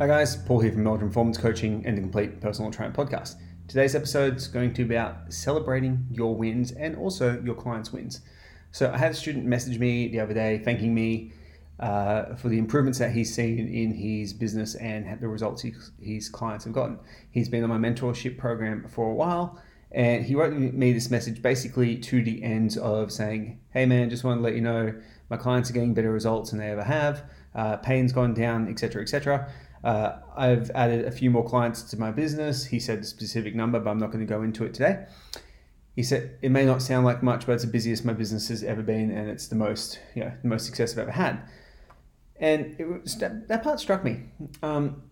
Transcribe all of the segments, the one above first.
Hi guys, Paul here from Melbourne Performance Coaching and the Complete Personal Trainer Podcast. Today's episode is going to be about celebrating your wins and also your clients' wins. So I had a student message me the other day thanking me uh, for the improvements that he's seen in his business and the results he, his clients have gotten. He's been on my mentorship program for a while and he wrote me this message basically to the end of saying, Hey man, just want to let you know my clients are getting better results than they ever have, uh, pain's gone down, etc., etc. Uh, I've added a few more clients to my business. He said a specific number, but I'm not going to go into it today. He said it may not sound like much, but it's the busiest my business has ever been, and it's the most, you know, the most success I've ever had. And was, that, that part struck me um,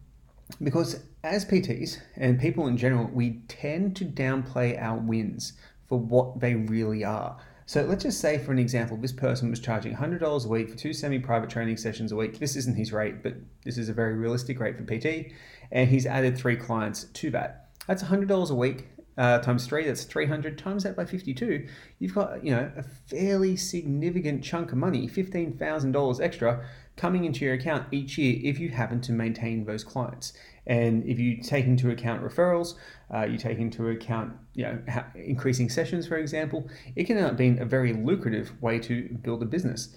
because as PTs and people in general, we tend to downplay our wins for what they really are. So let's just say, for an example, this person was charging $100 a week for two semi private training sessions a week. This isn't his rate, but this is a very realistic rate for PT. And he's added three clients to that. That's $100 a week uh, times three, that's 300 times that by 52. You've got, you know, a fairly significant chunk of money, $15,000 extra coming into your account each year if you happen to maintain those clients. And if you take into account referrals, uh, you take into account you know increasing sessions, for example, it can end up being a very lucrative way to build a business.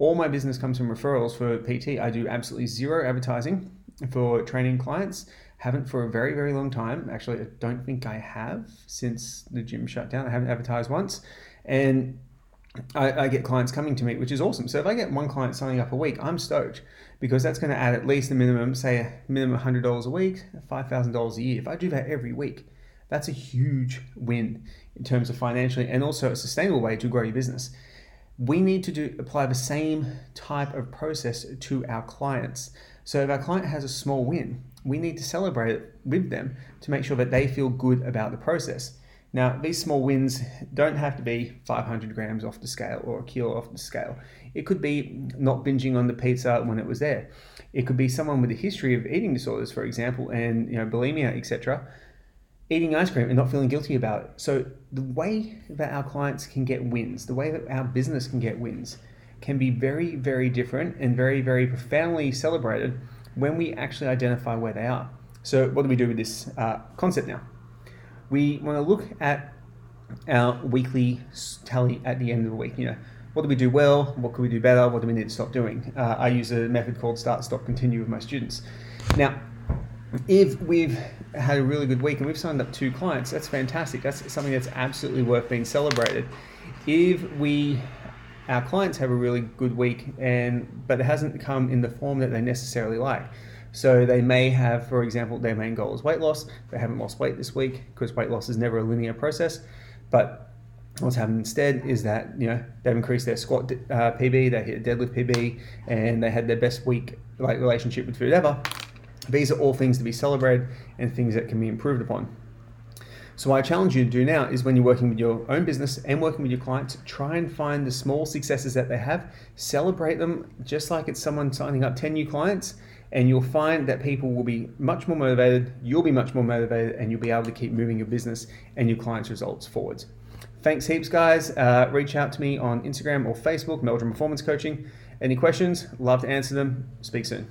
All my business comes from referrals for PT. I do absolutely zero advertising for training clients. Haven't for a very, very long time. Actually, I don't think I have since the gym shut down. I haven't advertised once. And I, I, get clients coming to me, which is awesome. So if I get one client signing up a week, I'm stoked because that's going to add at least a minimum, say a minimum $100 a week, $5,000 a year. If I do that every week, that's a huge win in terms of financially and also a sustainable way to grow your business. We need to do apply the same type of process to our clients. So if our client has a small win, we need to celebrate it with them to make sure that they feel good about the process. Now, these small wins don't have to be 500 grams off the scale or a kilo off the scale. It could be not binging on the pizza when it was there. It could be someone with a history of eating disorders, for example, and you know bulimia, etc. Eating ice cream and not feeling guilty about it. So the way that our clients can get wins, the way that our business can get wins, can be very, very different and very, very profoundly celebrated when we actually identify where they are. So what do we do with this uh, concept now? we want to look at our weekly tally at the end of the week. You know, what do we do well? What could we do better? What do we need to stop doing? Uh, I use a method called start, stop, continue with my students. Now, if we've had a really good week and we've signed up two clients, that's fantastic. That's something that's absolutely worth being celebrated. If we our clients have a really good week and but it hasn't come in the form that they necessarily like so they may have, for example, their main goal is weight loss. They haven't lost weight this week because weight loss is never a linear process. But what's happened instead is that you know they've increased their squat uh, PB, they hit a deadlift PB, and they had their best week like relationship with food ever. These are all things to be celebrated and things that can be improved upon. So, what I challenge you to do now is when you're working with your own business and working with your clients, try and find the small successes that they have, celebrate them just like it's someone signing up 10 new clients, and you'll find that people will be much more motivated, you'll be much more motivated, and you'll be able to keep moving your business and your clients' results forwards. Thanks heaps, guys. Uh, reach out to me on Instagram or Facebook, Meldrum Performance Coaching. Any questions? Love to answer them. Speak soon.